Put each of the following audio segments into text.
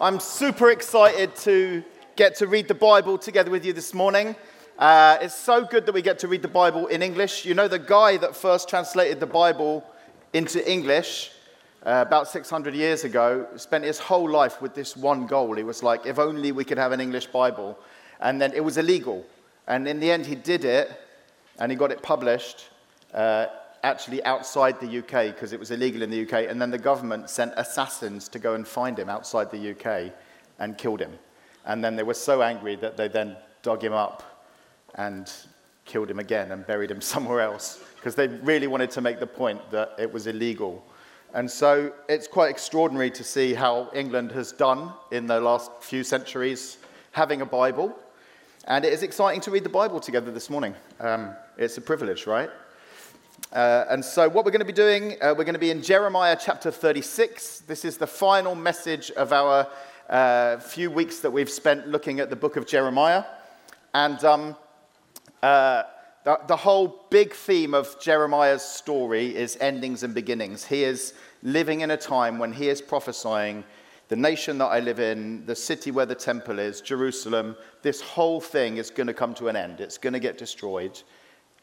I'm super excited to get to read the Bible together with you this morning. Uh, it's so good that we get to read the Bible in English. You know, the guy that first translated the Bible into English uh, about 600 years ago spent his whole life with this one goal. He was like, if only we could have an English Bible. And then it was illegal. And in the end, he did it and he got it published. Uh, actually outside the UK because it was illegal in the UK, and then the government sent assassins to go and find him outside the UK and killed him. And then they were so angry that they then dug him up and killed him again and buried him somewhere else because they really wanted to make the point that it was illegal. And so it's quite extraordinary to see how England has done in the last few centuries having a Bible. And it is exciting to read the Bible together this morning. Um, it's a privilege, right? Uh, and so, what we're going to be doing, uh, we're going to be in Jeremiah chapter 36. This is the final message of our uh, few weeks that we've spent looking at the book of Jeremiah. And um, uh, the, the whole big theme of Jeremiah's story is endings and beginnings. He is living in a time when he is prophesying the nation that I live in, the city where the temple is, Jerusalem, this whole thing is going to come to an end. It's going to get destroyed.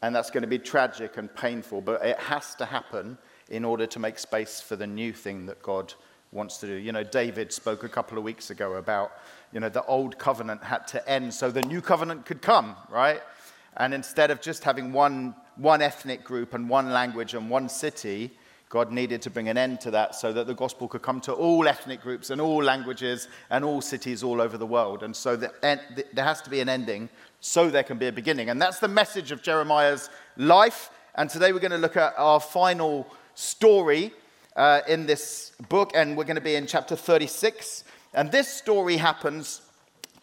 And that's going to be tragic and painful, but it has to happen in order to make space for the new thing that God wants to do. You know, David spoke a couple of weeks ago about, you know, the old covenant had to end so the new covenant could come, right? And instead of just having one, one ethnic group and one language and one city, God needed to bring an end to that so that the gospel could come to all ethnic groups and all languages and all cities all over the world. And so the, the, there has to be an ending so there can be a beginning. And that's the message of Jeremiah's life. And today we're going to look at our final story uh, in this book, and we're going to be in chapter 36. And this story happens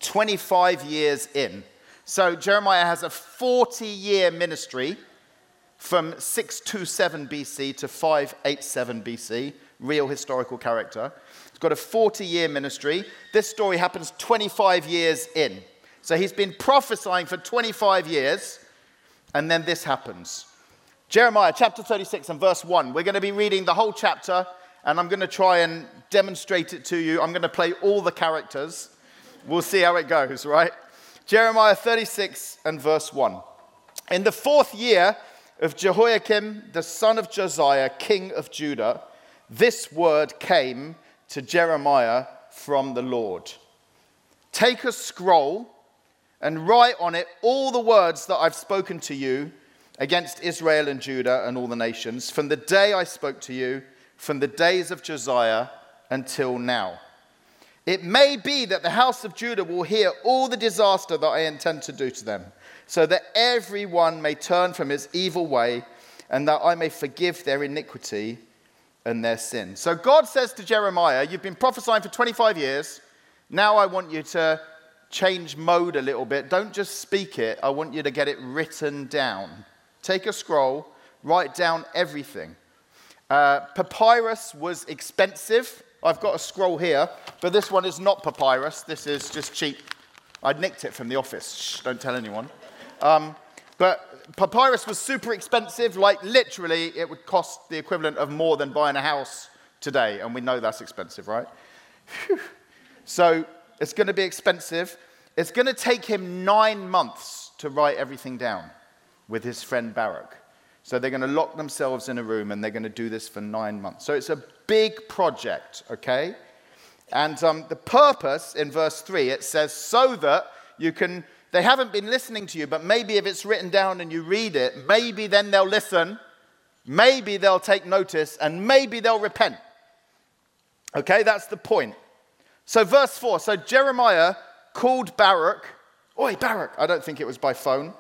25 years in. So Jeremiah has a 40 year ministry from 627 BC to 587 BC, real historical character. He's got a 40 year ministry. This story happens 25 years in. So he's been prophesying for 25 years, and then this happens. Jeremiah chapter 36 and verse 1. We're going to be reading the whole chapter, and I'm going to try and demonstrate it to you. I'm going to play all the characters. We'll see how it goes, right? Jeremiah 36 and verse 1. In the fourth year of Jehoiakim, the son of Josiah, king of Judah, this word came to Jeremiah from the Lord Take a scroll and write on it all the words that I've spoken to you against Israel and Judah and all the nations, from the day I spoke to you, from the days of Josiah until now. It may be that the house of Judah will hear all the disaster that I intend to do to them, so that everyone may turn from his evil way, and that I may forgive their iniquity and their sin. So God says to Jeremiah, You've been prophesying for 25 years. Now I want you to change mode a little bit. Don't just speak it, I want you to get it written down. Take a scroll, write down everything. Uh, papyrus was expensive. I've got a scroll here, but this one is not papyrus. This is just cheap. I nicked it from the office. Shh, don't tell anyone. Um, but papyrus was super expensive. Like literally, it would cost the equivalent of more than buying a house today, and we know that's expensive, right? Whew. So it's going to be expensive. It's going to take him nine months to write everything down with his friend Baruch. So they're going to lock themselves in a room and they're going to do this for nine months. So it's a big project, okay? And um, the purpose in verse 3, it says, so that you can, they haven't been listening to you, but maybe if it's written down and you read it, maybe then they'll listen, maybe they'll take notice, and maybe they'll repent. Okay, that's the point. So, verse 4 so Jeremiah called Baruch, oi, Baruch, I don't think it was by phone,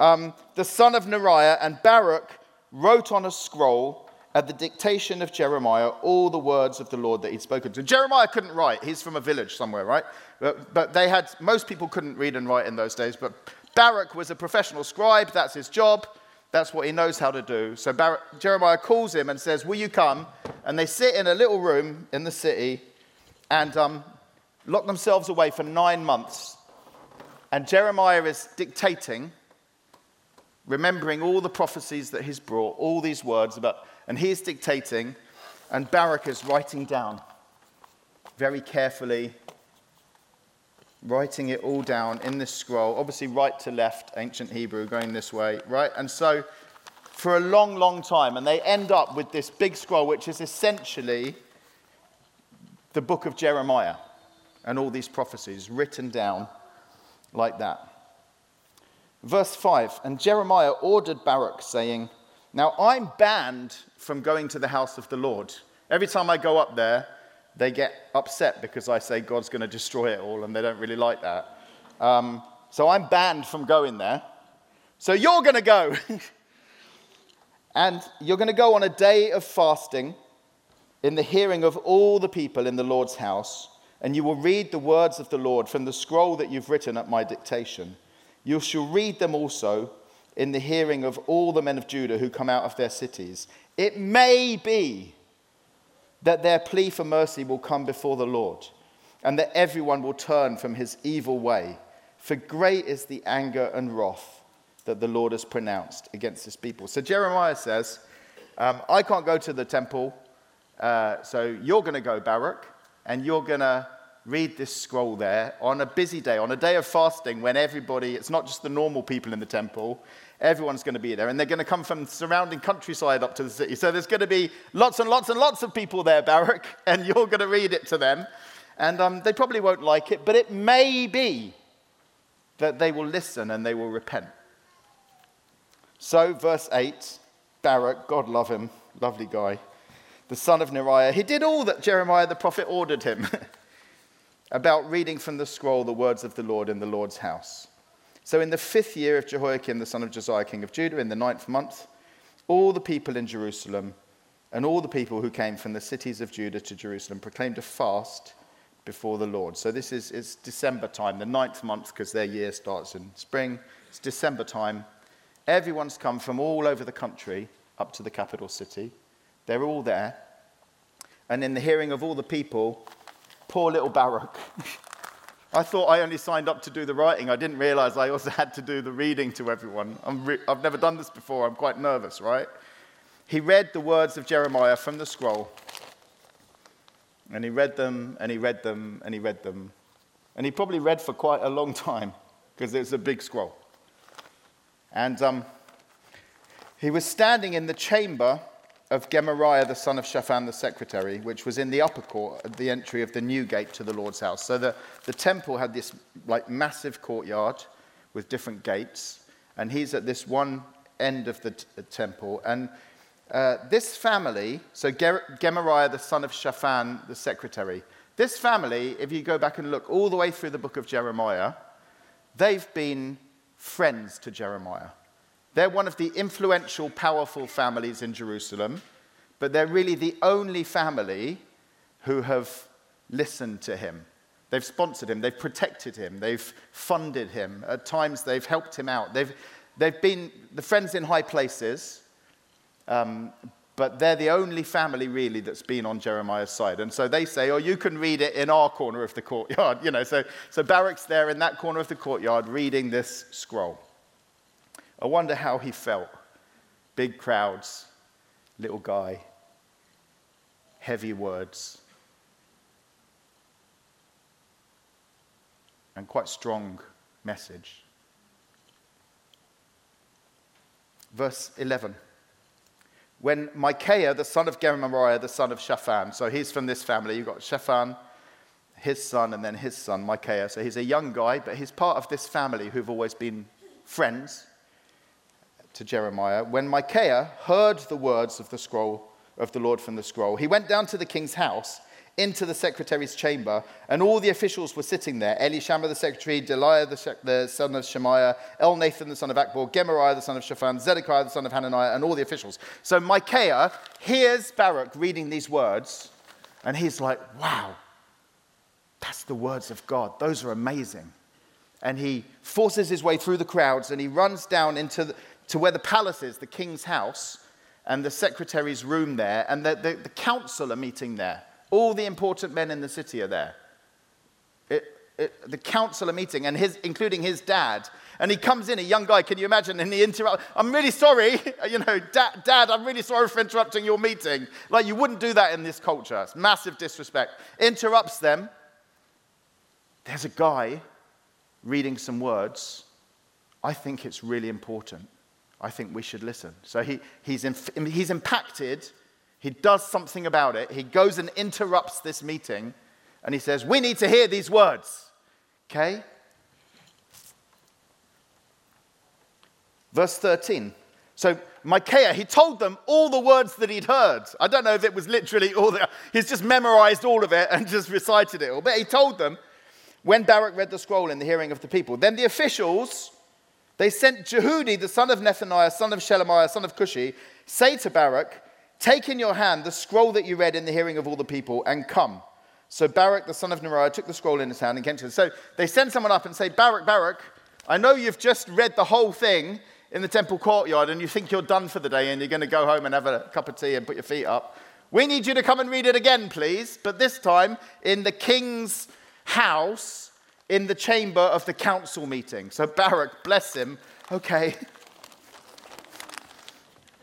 um, the son of Neriah, and Baruch wrote on a scroll at the dictation of Jeremiah all the words of the Lord that he'd spoken to. Jeremiah couldn't write, he's from a village somewhere, right? But, but they had, most people couldn't read and write in those days, but Baruch was a professional scribe, that's his job. That's what he knows how to do. So Baruch, Jeremiah calls him and says, Will you come? And they sit in a little room in the city and um, locked themselves away for nine months. And Jeremiah is dictating, remembering all the prophecies that he's brought, all these words about, and he's dictating, and Baruch is writing down. very carefully, writing it all down in this scroll, obviously right to left, ancient Hebrew, going this way, right? And so for a long, long time, and they end up with this big scroll, which is essentially the book of Jeremiah and all these prophecies written down like that. Verse 5 And Jeremiah ordered Baruch, saying, Now I'm banned from going to the house of the Lord. Every time I go up there, they get upset because I say God's going to destroy it all, and they don't really like that. Um, so I'm banned from going there. So you're going to go. and you're going to go on a day of fasting in the hearing of all the people in the Lord's house, and you will read the words of the Lord from the scroll that you've written at my dictation. You shall read them also in the hearing of all the men of Judah who come out of their cities. It may be that their plea for mercy will come before the Lord, and that everyone will turn from his evil way. For great is the anger and wrath that the Lord has pronounced against his people. So Jeremiah says, um, I can't go to the temple, uh, so you're going to go, Baruch, and you're going to read this scroll there on a busy day, on a day of fasting when everybody, it's not just the normal people in the temple, everyone's going to be there. And they're going to come from surrounding countryside up to the city. So there's going to be lots and lots and lots of people there, Baruch, and you're going to read it to them. And um, they probably won't like it, but it may be that they will listen and they will repent. So, verse 8 Baruch, God love him, lovely guy, the son of Neriah, he did all that Jeremiah the prophet ordered him. about reading from the scroll the words of the Lord in the Lord's house. So, in the fifth year of Jehoiakim, the son of Josiah, king of Judah, in the ninth month, all the people in Jerusalem and all the people who came from the cities of Judah to Jerusalem proclaimed a fast before the Lord. So, this is it's December time, the ninth month, because their year starts in spring. It's December time. Everyone's come from all over the country up to the capital city. They're all there. And in the hearing of all the people, Poor little Baruch. I thought I only signed up to do the writing. I didn't realize I also had to do the reading to everyone. Re- I've never done this before. I'm quite nervous, right? He read the words of Jeremiah from the scroll. And he read them, and he read them, and he read them. And he probably read for quite a long time because it's a big scroll. And um, he was standing in the chamber of Gemariah the son of Shaphan the secretary, which was in the upper court at the entry of the new gate to the Lord's house. So the, the temple had this like massive courtyard with different gates, and he's at this one end of the t- temple. And uh, this family, so Ger- Gemariah the son of Shaphan the secretary, this family, if you go back and look all the way through the book of Jeremiah, they've been friends to Jeremiah. They're one of the influential, powerful families in Jerusalem, but they're really the only family who have listened to him. They've sponsored him, they've protected him, they've funded him. At times, they've helped him out. They've, they've been the friends in high places, um, but they're the only family really that's been on Jeremiah's side. And so they say, oh, you can read it in our corner of the courtyard. You know, so, so Baruch's there in that corner of the courtyard reading this scroll. I wonder how he felt. Big crowds, little guy, heavy words, and quite strong message. Verse 11. When Micaiah, the son of Gemariah, the son of Shaphan, so he's from this family, you've got Shaphan, his son, and then his son, Micaiah. So he's a young guy, but he's part of this family who've always been friends to Jeremiah, when Micaiah heard the words of the scroll of the Lord from the scroll, he went down to the king's house into the secretary's chamber, and all the officials were sitting there Elishama the secretary, Delaiah the, the son of Shemaiah, Elnathan the son of Achbor, Gemariah the son of Shaphan, Zedekiah the son of Hananiah, and all the officials. So Micaiah hears Baruch reading these words, and he's like, wow, that's the words of God. Those are amazing. And he forces his way through the crowds and he runs down into the, to where the palace is, the king's house, and the secretary's room there, and the, the, the council are meeting there. All the important men in the city are there. It, uh, the council are meeting, and his, including his dad. And he comes in, a young guy, can you imagine? And he interrupts, I'm really sorry, you know, dad, dad, I'm really sorry for interrupting your meeting. Like, you wouldn't do that in this culture. It's massive disrespect. Interrupts them. There's a guy reading some words. I think it's really important. I think we should listen. So he, he's, he's impacted. He does something about it. He goes and interrupts this meeting and he says, We need to hear these words. Okay? Verse 13. So Micaiah, he told them all the words that he'd heard. I don't know if it was literally all the, he's just memorized all of it and just recited it all. But he told them when Baruch read the scroll in the hearing of the people. Then the officials, they sent Jehudi, the son of Nethaniah, son of Shelemiah, son of Cushi, say to Baruch, Take in your hand the scroll that you read in the hearing of all the people and come. So Baruch, the son of Neriah, took the scroll in his hand and came to him. So they send someone up and say, Baruch, Baruch, I know you've just read the whole thing in the temple courtyard and you think you're done for the day and you're going to go home and have a cup of tea and put your feet up. We need you to come and read it again, please, but this time in the king's house in the chamber of the council meeting. So Baruch, bless him, okay.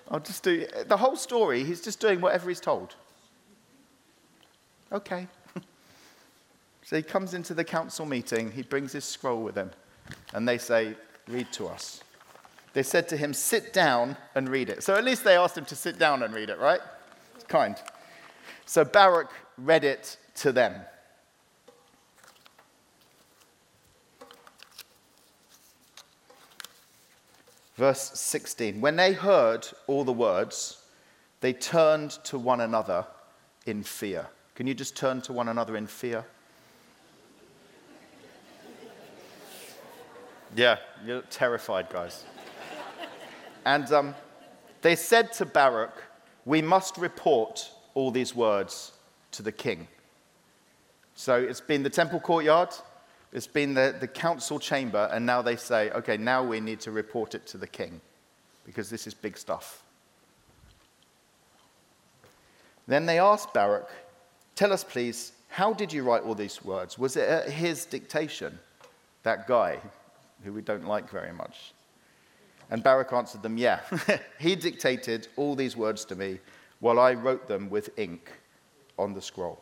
I'll just do the whole story, he's just doing whatever he's told. Okay. so he comes into the council meeting, he brings his scroll with him, and they say, Read to us. They said to him, Sit down and read it. So at least they asked him to sit down and read it, right? It's kind. So Baruch read it to them. Verse 16 When they heard all the words, they turned to one another in fear. Can you just turn to one another in fear? Yeah, you're terrified, guys. and um, they said to Baruch, We must report all these words to the king. So it's been the temple courtyard, it's been the, the council chamber, and now they say, okay, now we need to report it to the king because this is big stuff. Then they asked Baruch, Tell us, please, how did you write all these words? Was it at his dictation, that guy who we don't like very much? And Baruch answered them, Yeah, he dictated all these words to me while I wrote them with ink on the scroll.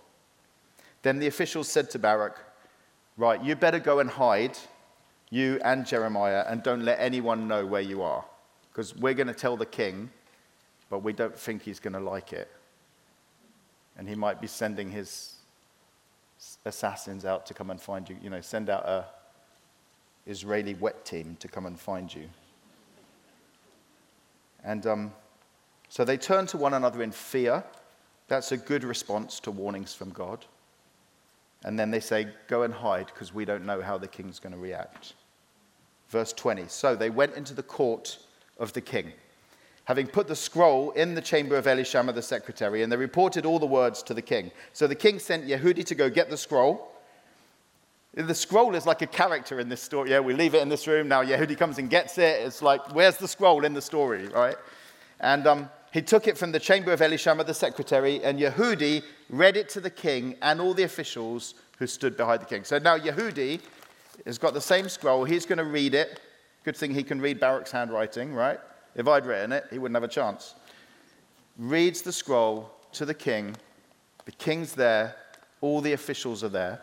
Then the officials said to Baruch, Right, you better go and hide, you and Jeremiah, and don't let anyone know where you are. Because we're going to tell the king, but we don't think he's going to like it. And he might be sending his assassins out to come and find you. You know, send out a Israeli wet team to come and find you. And um, so they turn to one another in fear. That's a good response to warnings from God. And then they say, Go and hide because we don't know how the king's going to react. Verse 20 So they went into the court of the king, having put the scroll in the chamber of Elishama the secretary, and they reported all the words to the king. So the king sent Yehudi to go get the scroll. The scroll is like a character in this story. Yeah, we leave it in this room. Now Yehudi comes and gets it. It's like, where's the scroll in the story, right? And um, he took it from the chamber of Elishama the secretary, and Yehudi read it to the king and all the officials who stood behind the king. So now Yehudi has got the same scroll. He's going to read it. Good thing he can read Baruch's handwriting, right? If I'd written it, he wouldn't have a chance. Reads the scroll to the king. The king's there. All the officials are there.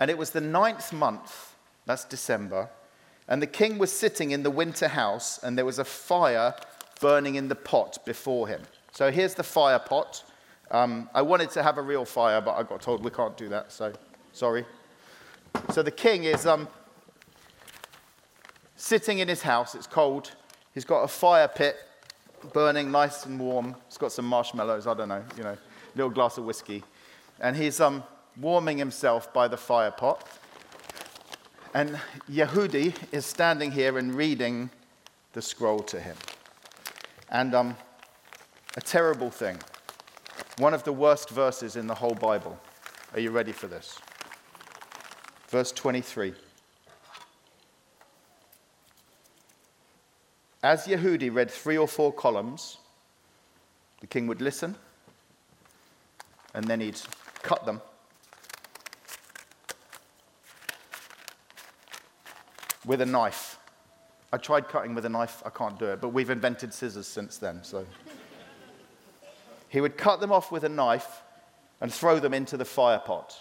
And it was the ninth month, that's December, and the king was sitting in the winter house, and there was a fire burning in the pot before him. So here's the fire pot. Um, I wanted to have a real fire, but I got told we can't do that, so sorry. So the king is um, sitting in his house. It's cold. He's got a fire pit burning nice and warm. He's got some marshmallows, I don't know, you know, little glass of whiskey. And he's um, warming himself by the fire pot. And Yehudi is standing here and reading the scroll to him. And um, a terrible thing. One of the worst verses in the whole Bible. Are you ready for this? Verse 23. As Yehudi read three or four columns, the king would listen, and then he'd cut them, with a knife. I tried cutting with a knife, I can't do it, but we've invented scissors since then, so. he would cut them off with a knife and throw them into the fire pot.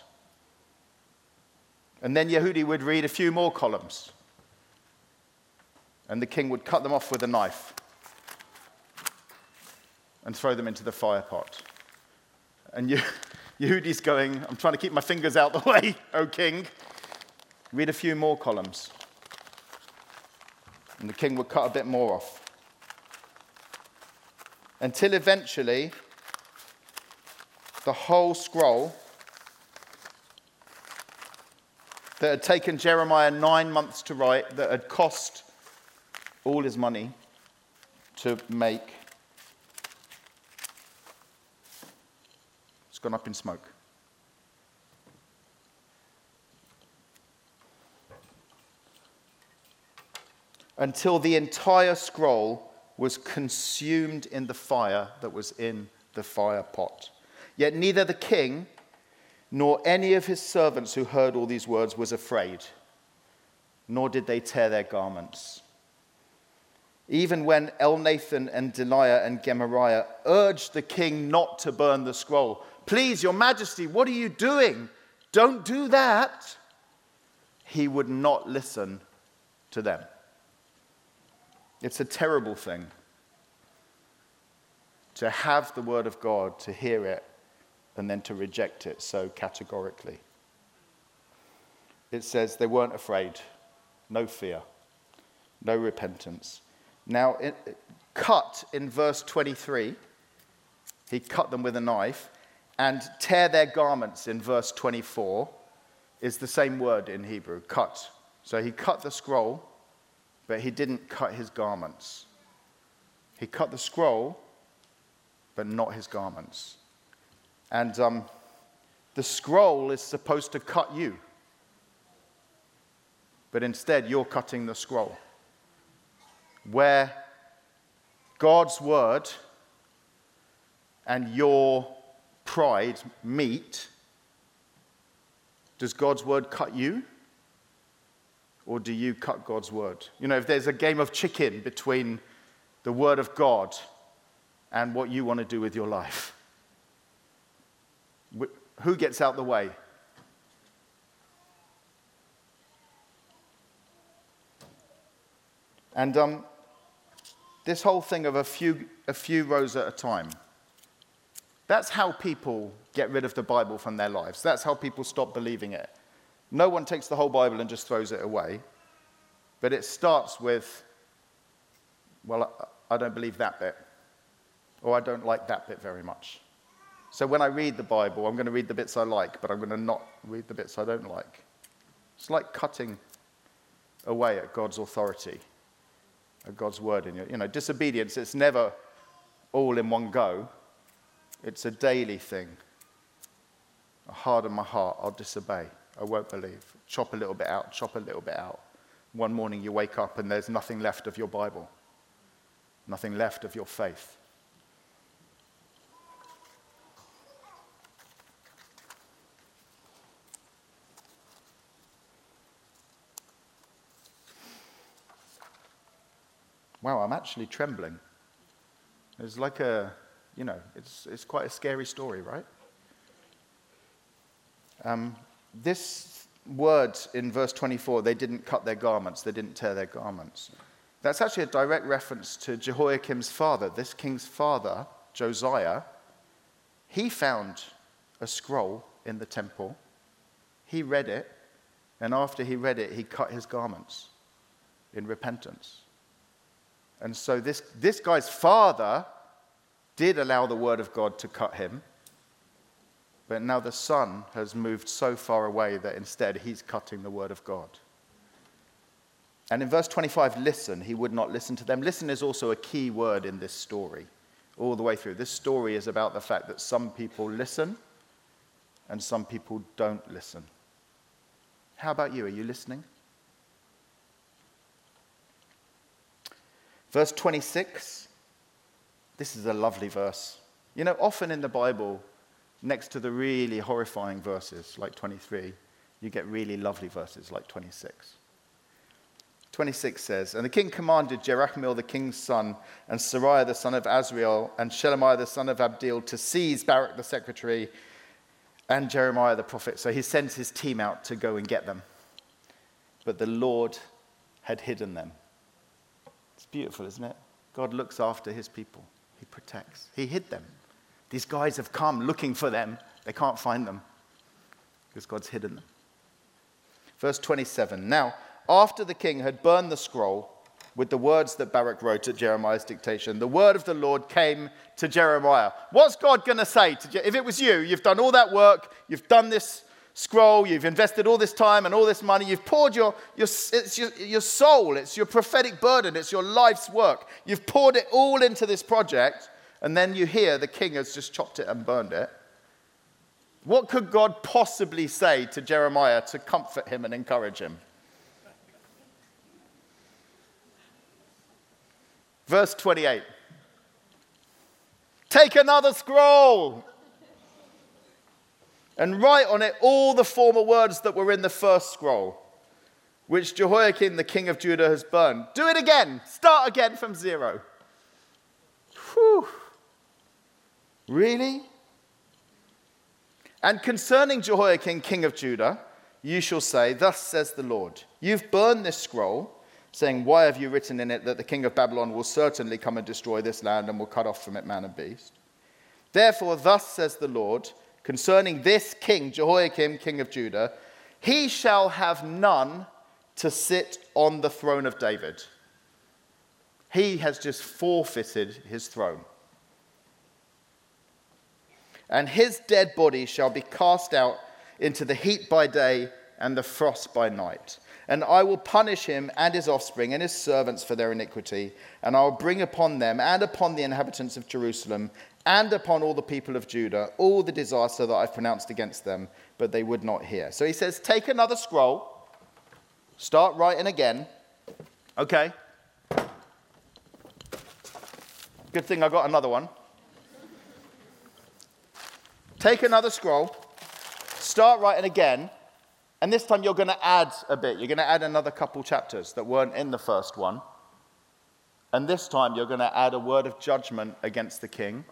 And then Yehudi would read a few more columns. And the king would cut them off with a knife and throw them into the fire pot. And Yehudi's going, I'm trying to keep my fingers out the way, O king. Read a few more columns. And the king would cut a bit more off. Until eventually, the whole scroll that had taken Jeremiah nine months to write, that had cost all his money to make, it's gone up in smoke. Until the entire scroll was consumed in the fire that was in the fire pot. Yet neither the king nor any of his servants who heard all these words was afraid, nor did they tear their garments. Even when Elnathan and Delaiah and Gemariah urged the king not to burn the scroll, Please, your majesty, what are you doing? Don't do that. He would not listen to them. It's a terrible thing to have the word of God, to hear it, and then to reject it so categorically. It says they weren't afraid, no fear, no repentance. Now, it, cut in verse 23, he cut them with a knife, and tear their garments in verse 24 is the same word in Hebrew, cut. So he cut the scroll, but he didn't cut his garments. He cut the scroll, but not his garments. And um, the scroll is supposed to cut you. But instead, you're cutting the scroll. Where God's word and your pride meet, does God's word cut you? Or do you cut God's word? You know, if there's a game of chicken between the word of God and what you want to do with your life, who gets out the way? And um, this whole thing of a few, a few rows at a time, that's how people get rid of the Bible from their lives. That's how people stop believing it. No one takes the whole Bible and just throws it away. But it starts with, well, I don't believe that bit, or I don't like that bit very much. So when I read the Bible, I'm going to read the bits I like, but I'm going to not read the bits I don't like. It's like cutting away at God's authority, at God's word in you. You know, disobedience, it's never all in one go, it's a daily thing. I harden my heart, I'll disobey, I won't believe. Chop a little bit out, chop a little bit out. One morning you wake up and there's nothing left of your Bible, nothing left of your faith. wow, I'm actually trembling. It's like a, you know, it's, it's quite a scary story, right? Um, this word in verse 24, they didn't cut their garments, they didn't tear their garments. That's actually a direct reference to Jehoiakim's father, this king's father, Josiah. He found a scroll in the temple. He read it, and after he read it, he cut his garments in repentance. And so this, this guy's father did allow the word of God to cut him. But now the son has moved so far away that instead he's cutting the word of God. And in verse 25, listen, he would not listen to them. Listen is also a key word in this story, all the way through. This story is about the fact that some people listen and some people don't listen. How about you? Are you listening? Verse 26, this is a lovely verse. You know, often in the Bible, next to the really horrifying verses like 23, you get really lovely verses like 26. 26 says, And the king commanded Jerahmeel the king's son, and Seraiah the son of Azriel, and Shelemiah the son of Abdeel to seize Baruch the secretary and Jeremiah the prophet. So he sends his team out to go and get them. But the Lord had hidden them. It's beautiful, isn't it? God looks after his people, he protects. He hid them. These guys have come looking for them, they can't find them because God's hidden them. Verse 27 Now, after the king had burned the scroll with the words that Baruch wrote at Jeremiah's dictation, the word of the Lord came to Jeremiah. What's God going to say to Je- if it was you? You've done all that work, you've done this scroll, you've invested all this time and all this money, you've poured your, your, it's your, your soul, it's your prophetic burden, it's your life's work. You've poured it all into this project, and then you hear the king has just chopped it and burned it. What could God possibly say to Jeremiah to comfort him and encourage him? Verse 28. Take another scroll and write on it all the former words that were in the first scroll, which Jehoiakim, the king of Judah, has burned. Do it again. Start again from zero. Whew. Really? And concerning Jehoiakim, king of Judah, you shall say, Thus says the Lord, You've burned this scroll saying, Why have you written in it that the king of Babylon will certainly come and destroy this land and will cut off from it man and beast? Therefore, thus says the Lord, concerning this king, Jehoiakim, king of Judah, he shall have none to sit on the throne of David. He has just forfeited his throne. And his dead body shall be cast out into the heat by day and the frost by night and I will punish him and his offspring and his servants for their iniquity, and I will bring upon them and upon the inhabitants of Jerusalem and upon all the people of Judah all the disaster that I've pronounced against them, but they would not hear. So he says, Take another scroll, start writing again. Okay. Good thing I got another one. Take another scroll, start writing again and this time you're going to add a bit. You're going to add another couple chapters that weren't in the first one. And this time you're going to add a word of judgment against the king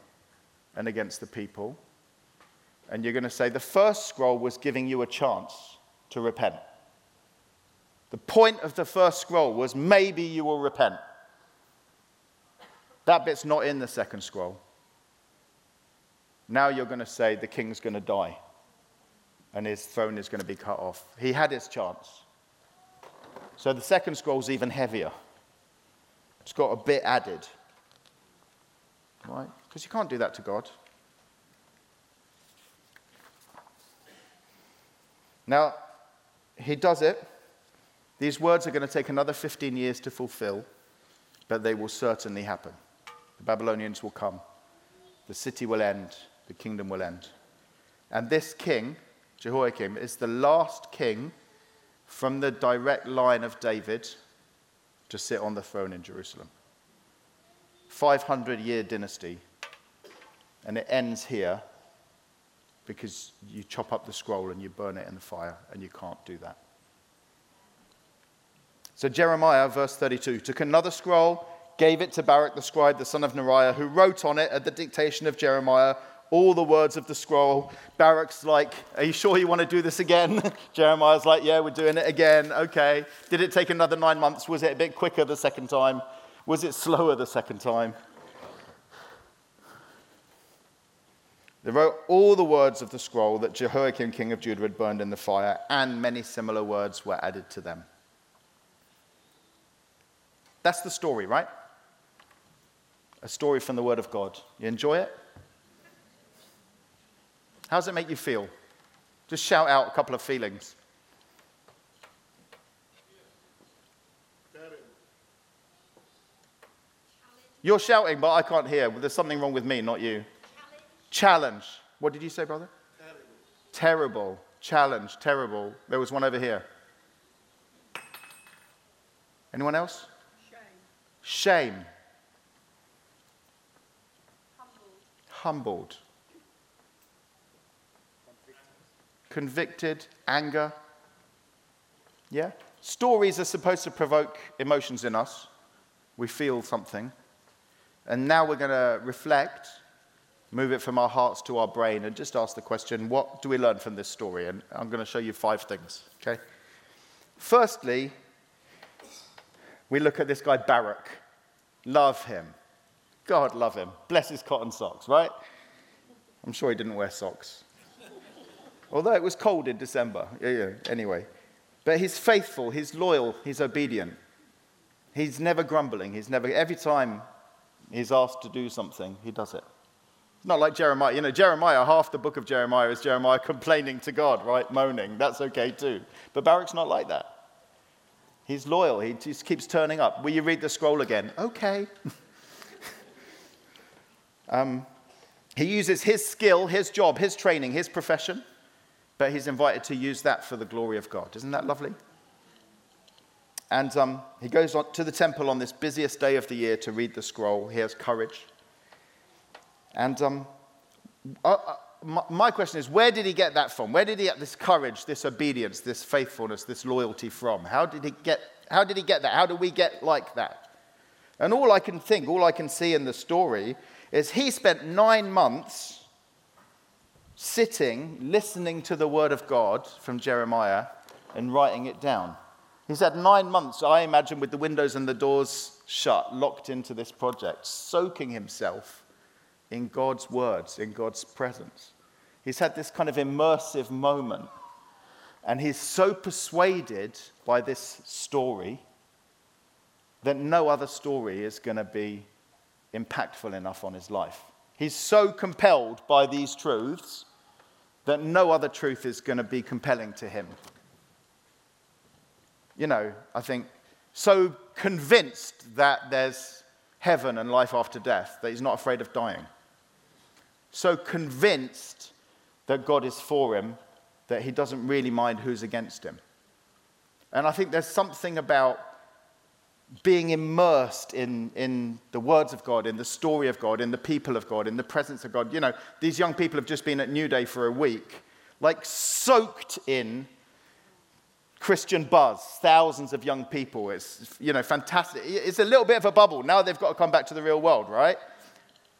and against the people. And you're going to say the first scroll was giving you a chance to repent. The point of the first scroll was maybe you will repent. That bit's not in the second scroll. Now you're going to say the king's going to die and his throne is going to be cut off. He had his chance. So the second scroll is even heavier. It's got a bit added. Right? Because you can't do that to God. Now, he does it. These words are going to take another 15 years to fulfill, but they will certainly happen. The Babylonians will come. The city will end. The kingdom will end. And this king, Jehoiakim, is the last king from the direct line of David to sit on the throne in Jerusalem. 500 year dynasty. And it ends here because you chop up the scroll and you burn it in the fire, and you can't do that. So Jeremiah, verse 32, took another scroll, gave it to Baruch the scribe, the son of Neriah, who wrote on it at the dictation of Jeremiah all the words of the scroll. Baruch's like, Are you sure you want to do this again? Jeremiah's like, Yeah, we're doing it again. Okay. Did it take another nine months? Was it a bit quicker the second time? Was it slower the second time? They wrote all the words of the scroll that Jehoiakim, king of Judah, had burned in the fire, and many similar words were added to them. That's the story, right? A story from the Word of God. You enjoy it? How does it make you feel? Just shout out a couple of feelings. You're shouting, but I can't hear. There's something wrong with me, not you. Challenge. Challenge. What did you say, brother? Terrible. terrible. Challenge. Terrible. There was one over here. Anyone else? Shame. Shame. Humbled. Humbled. Convicted, anger. Yeah? Stories are supposed to provoke emotions in us. We feel something. And now we're going to reflect, move it from our hearts to our brain, and just ask the question what do we learn from this story? And I'm going to show you five things, okay? Firstly, we look at this guy Baruch. Love him. God love him. Bless his cotton socks, right? I'm sure he didn't wear socks. Although it was cold in December. Yeah, yeah, anyway. But he's faithful, he's loyal, he's obedient. He's never grumbling. He's never, every time he's asked to do something, he does it. It's not like Jeremiah. You know, Jeremiah, half the book of Jeremiah is Jeremiah complaining to God, right? Moaning. That's okay too. But Baruch's not like that. He's loyal. He just keeps turning up. Will you read the scroll again? Okay. um, he uses his skill, his job, his training, his profession, but he's invited to use that for the glory of God. Isn't that lovely? And um, he goes on to the temple on this busiest day of the year to read the scroll. He has courage. And um, uh, uh, my, my question is where did he get that from? Where did he get this courage, this obedience, this faithfulness, this loyalty from? How did he get, how did he get that? How do we get like that? And all I can think, all I can see in the story is he spent nine months sitting, listening to the word of God from Jeremiah and writing it down. He's had nine months, I imagine, with the windows and the doors shut, locked into this project, soaking himself in God's words, in God's presence. He's had this kind of immersive moment. And he's so persuaded by this story that no other story is going to be impactful enough on his life. He's so compelled by these truths that no other truth is going to be compelling to him you know, I think, so convinced that there's heaven and life after death that he's not afraid of dying. So convinced that God is for him that he doesn't really mind who's against him. And I think there's something about being immersed in, in the words of God, in the story of God, in the people of God, in the presence of God. You know, these young people have just been at New Day for a week, like soaked in Christian buzz, thousands of young people. It's, you know, fantastic. It's a little bit of a bubble. Now they've got to come back to the real world, right?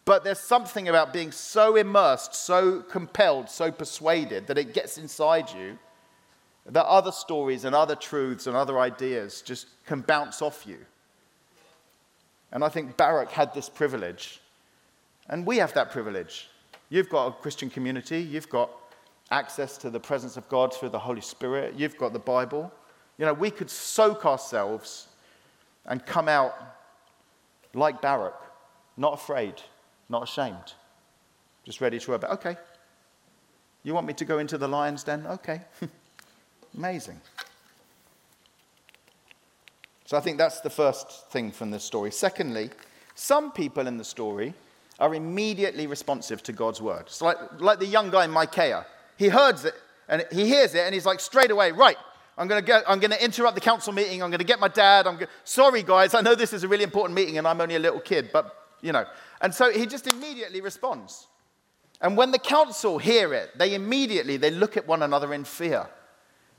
But there's something about being so immersed, so compelled, so persuaded that it gets inside you that other stories and other truths and other ideas just can bounce off you. And I think Baruch had this privilege. And we have that privilege. You've got a Christian community, you've got access to the presence of God through the Holy Spirit. You've got the Bible. You know, we could soak ourselves and come out like Baruch, not afraid, not ashamed, just ready to obey. Okay. You want me to go into the lion's den? Okay. Amazing. So I think that's the first thing from this story. Secondly, some people in the story are immediately responsive to God's word. It's like, like the young guy Micaiah he hears it and he hears it and he's like straight away, right, I'm going to get, I'm going to interrupt the council meeting. I'm going to get my dad. I'm go- sorry, guys. I know this is a really important meeting and I'm only a little kid, but you know. And so he just immediately responds. And when the council hear it, they immediately, they look at one another in fear.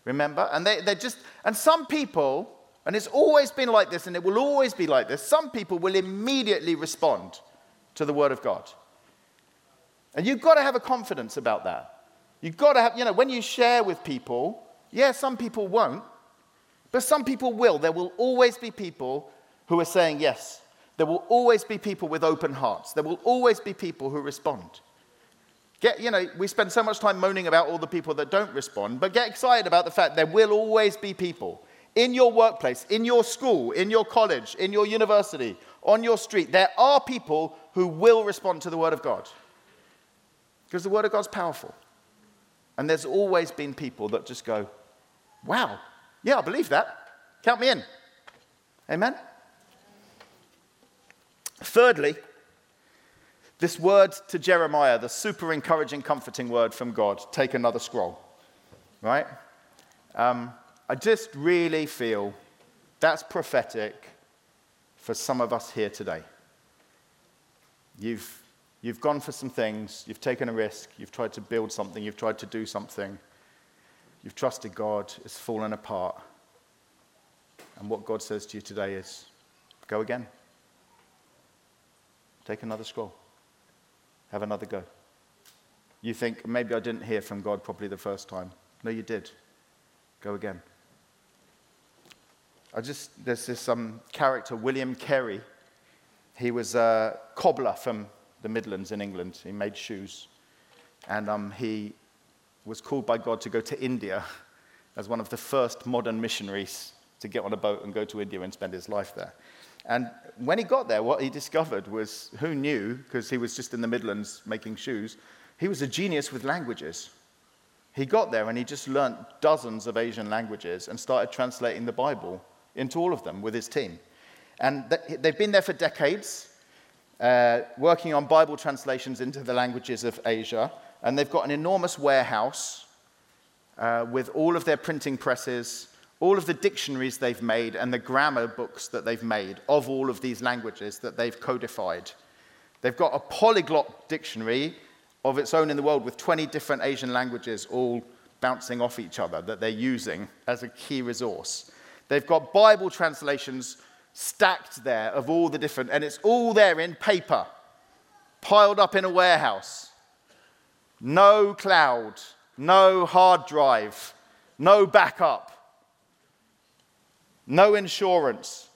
Remember? And they, they're just, and some people, and it's always been like this and it will always be like this, some people will immediately respond to the word of God. And you've got to have a confidence about that. You've got to have, you know, when you share with people, yeah, some people won't, but some people will. There will always be people who are saying yes. There will always be people with open hearts. There will always be people who respond. Get, you know, we spend so much time moaning about all the people that don't respond, but get excited about the fact there will always be people in your workplace, in your school, in your college, in your university, on your street. There are people who will respond to the Word of God because the Word of God's powerful. And there's always been people that just go, wow, yeah, I believe that. Count me in. Amen? Thirdly, this word to Jeremiah, the super encouraging, comforting word from God take another scroll, right? Um, I just really feel that's prophetic for some of us here today. You've You've gone for some things, you've taken a risk, you've tried to build something, you've tried to do something, you've trusted God, it's fallen apart. And what God says to you today is go again. Take another scroll. Have another go. You think, maybe I didn't hear from God properly the first time. No, you did. Go again. I just, there's this um, character, William Carey. He was a cobbler from the Midlands in England. He made shoes. And um, he was called by God to go to India as one of the first modern missionaries to get on a boat and go to India and spend his life there. And when he got there, what he discovered was who knew, because he was just in the Midlands making shoes, he was a genius with languages. He got there and he just learnt dozens of Asian languages and started translating the Bible into all of them with his team. And they've been there for decades, uh, working on Bible translations into the languages of Asia. And they've got an enormous warehouse uh, with all of their printing presses, all of the dictionaries they've made, and the grammar books that they've made of all of these languages that they've codified. They've got a polyglot dictionary of its own in the world with 20 different Asian languages all bouncing off each other that they're using as a key resource. They've got Bible translations stacked there of all the different, and it's all there in paper, piled up in a warehouse. No cloud, no hard drive, no backup, no insurance.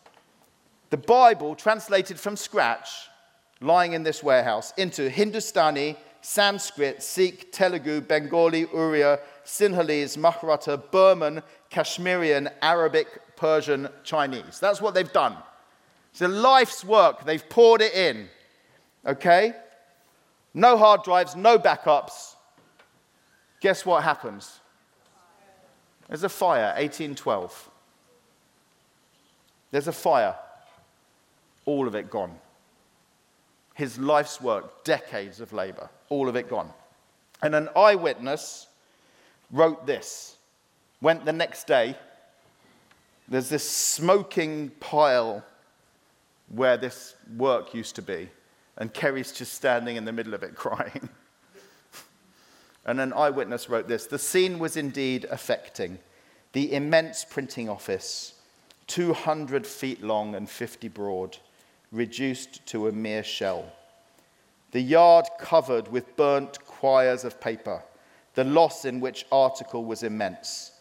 The Bible, translated from scratch, lying in this warehouse into Hindustani, Sanskrit, Sikh, Telugu, Bengali, Uriya, Sinhalese, Maharata, Burman, Kashmirian, Arabic, Persian, Chinese. That's what they've done. It's a life's work. They've poured it in. Okay? No hard drives, no backups. Guess what happens? There's a fire, 1812. There's a fire. All of it gone. His life's work, decades of labor, all of it gone. And an eyewitness wrote this. Went the next day there's this smoking pile where this work used to be, and Carey's just standing in the middle of it crying. and an eyewitness wrote this The scene was indeed affecting. The immense printing office, 200 feet long and 50 broad, reduced to a mere shell. The yard covered with burnt quires of paper, the loss in which article was immense.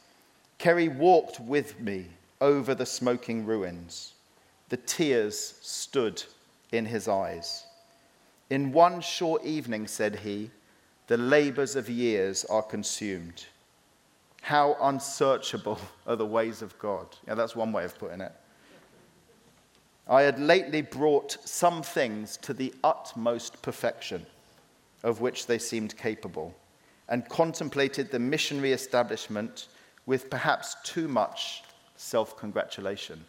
Carey walked with me over the smoking ruins. The tears stood in his eyes. In one short evening, said he, the labors of years are consumed. How unsearchable are the ways of God. Yeah, that's one way of putting it. I had lately brought some things to the utmost perfection of which they seemed capable, and contemplated the missionary establishment with perhaps too much self congratulation.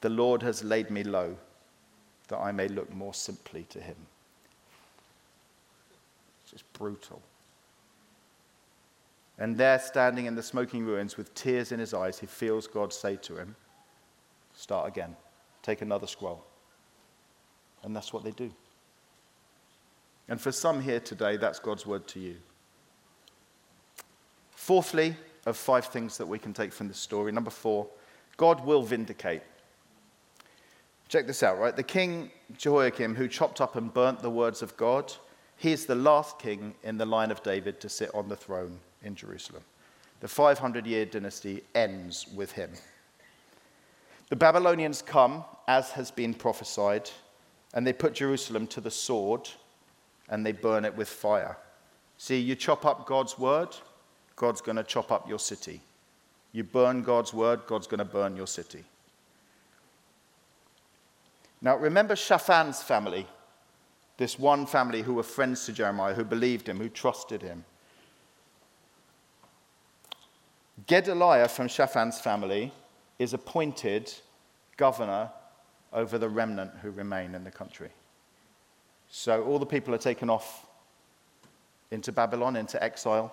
The Lord has laid me low that I may look more simply to him. It's just brutal. And there, standing in the smoking ruins with tears in his eyes, he feels God say to him, Start again, take another scroll. And that's what they do. And for some here today, that's God's word to you. Fourthly, of five things that we can take from this story. Number four, God will vindicate. Check this out, right? The king Jehoiakim, who chopped up and burnt the words of God, he is the last king in the line of David to sit on the throne in Jerusalem. The 500 year dynasty ends with him. The Babylonians come, as has been prophesied, and they put Jerusalem to the sword and they burn it with fire. See, you chop up God's word, God's going to chop up your city. You burn God's word, God's going to burn your city. Now, remember Shaphan's family, this one family who were friends to Jeremiah, who believed him, who trusted him. Gedaliah from Shaphan's family is appointed governor over the remnant who remain in the country. So all the people are taken off into Babylon, into exile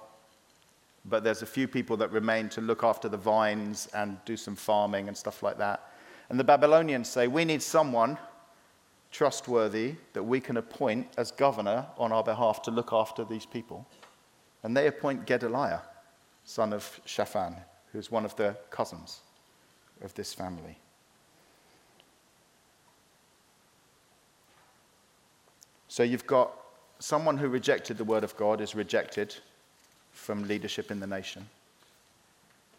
but there's a few people that remain to look after the vines and do some farming and stuff like that. And the Babylonians say, We need someone trustworthy that we can appoint as governor on our behalf to look after these people. And they appoint Gedaliah, son of Shaphan, who's one of the cousins, of this family. So you've got someone who rejected the word of God is rejected from leadership in the nation.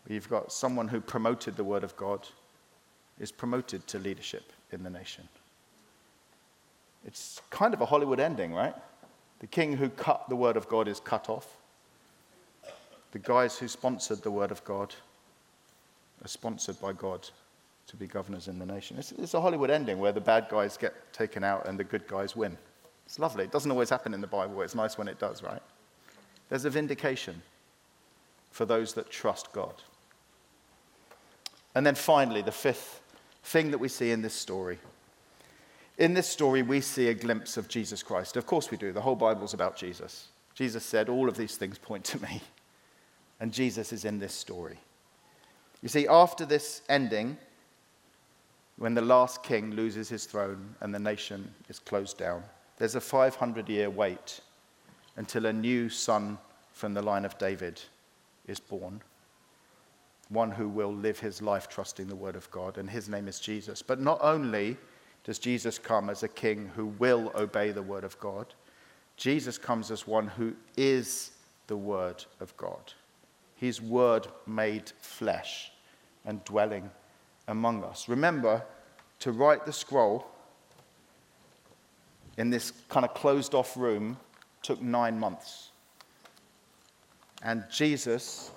You've got someone who promoted the word of God is promoted to leadership in the nation. It's kind of a Hollywood ending, right? The king who cut the word of God is cut off. The guys who sponsored the word of God are sponsored by God to be governors in the nation. It's, it's a Hollywood ending where the bad guys get taken out and the good guys win. It's lovely. It doesn't always happen in the Bible. It's nice when it does, right? There's a vindication for those that trust God. And then finally, the fifth thing that we see in this story. In this story, we see a glimpse of Jesus Christ. Of course, we do. The whole Bible's about Jesus. Jesus said, All of these things point to me. And Jesus is in this story. You see, after this ending, when the last king loses his throne and the nation is closed down, there's a 500 year wait until a new son from the line of David is born. One who will live his life trusting the word of God, and his name is Jesus. But not only does Jesus come as a king who will obey the word of God, Jesus comes as one who is the word of God. His word made flesh and dwelling among us. Remember, to write the scroll in this kind of closed off room took nine months. And Jesus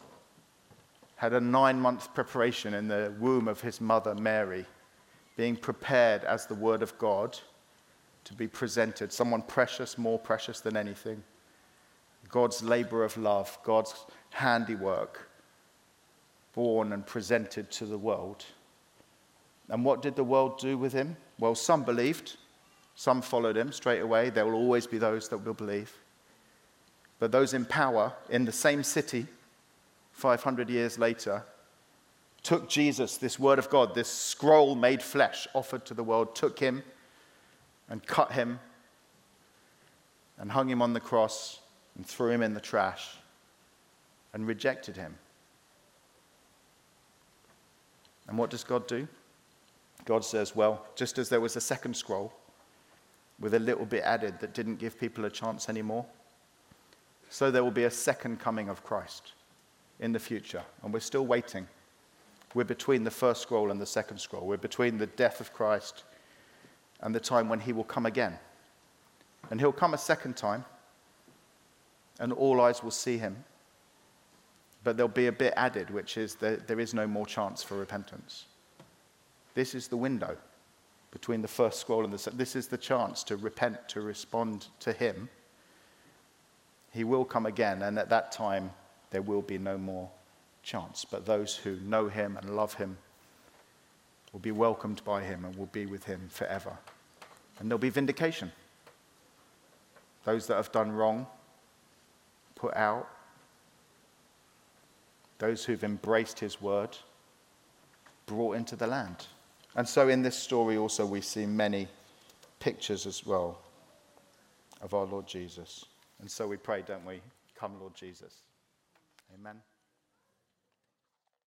had a nine month preparation in the womb of his mother, Mary, being prepared as the Word of God to be presented, someone precious, more precious than anything. God's labor of love, God's handiwork, born and presented to the world. And what did the world do with him? Well, some believed, some followed him straight away. There will always be those that will believe. But those in power in the same city, 500 years later, took Jesus, this word of God, this scroll made flesh offered to the world, took him and cut him and hung him on the cross and threw him in the trash and rejected him. And what does God do? God says, well, just as there was a second scroll with a little bit added that didn't give people a chance anymore, so there will be a second coming of Christ in the future. And we're still waiting. We're between the first scroll and the second scroll. We're between the death of Christ and the time when he will come again. And he'll come a second time, and all eyes will see him. But there'll be a bit added, which is that there is no more chance for repentance. This is the window between the first scroll and the second. This is the chance to repent, to respond to him. He will come again, and at that time, there will be no more chance. But those who know him and love him will be welcomed by him and will be with him forever. And there'll be vindication. Those that have done wrong, put out. Those who've embraced his word, brought into the land. And so in this story also we see many pictures as well of our Lord Jesus. And so we pray, don't we? Come, Lord Jesus. Amen.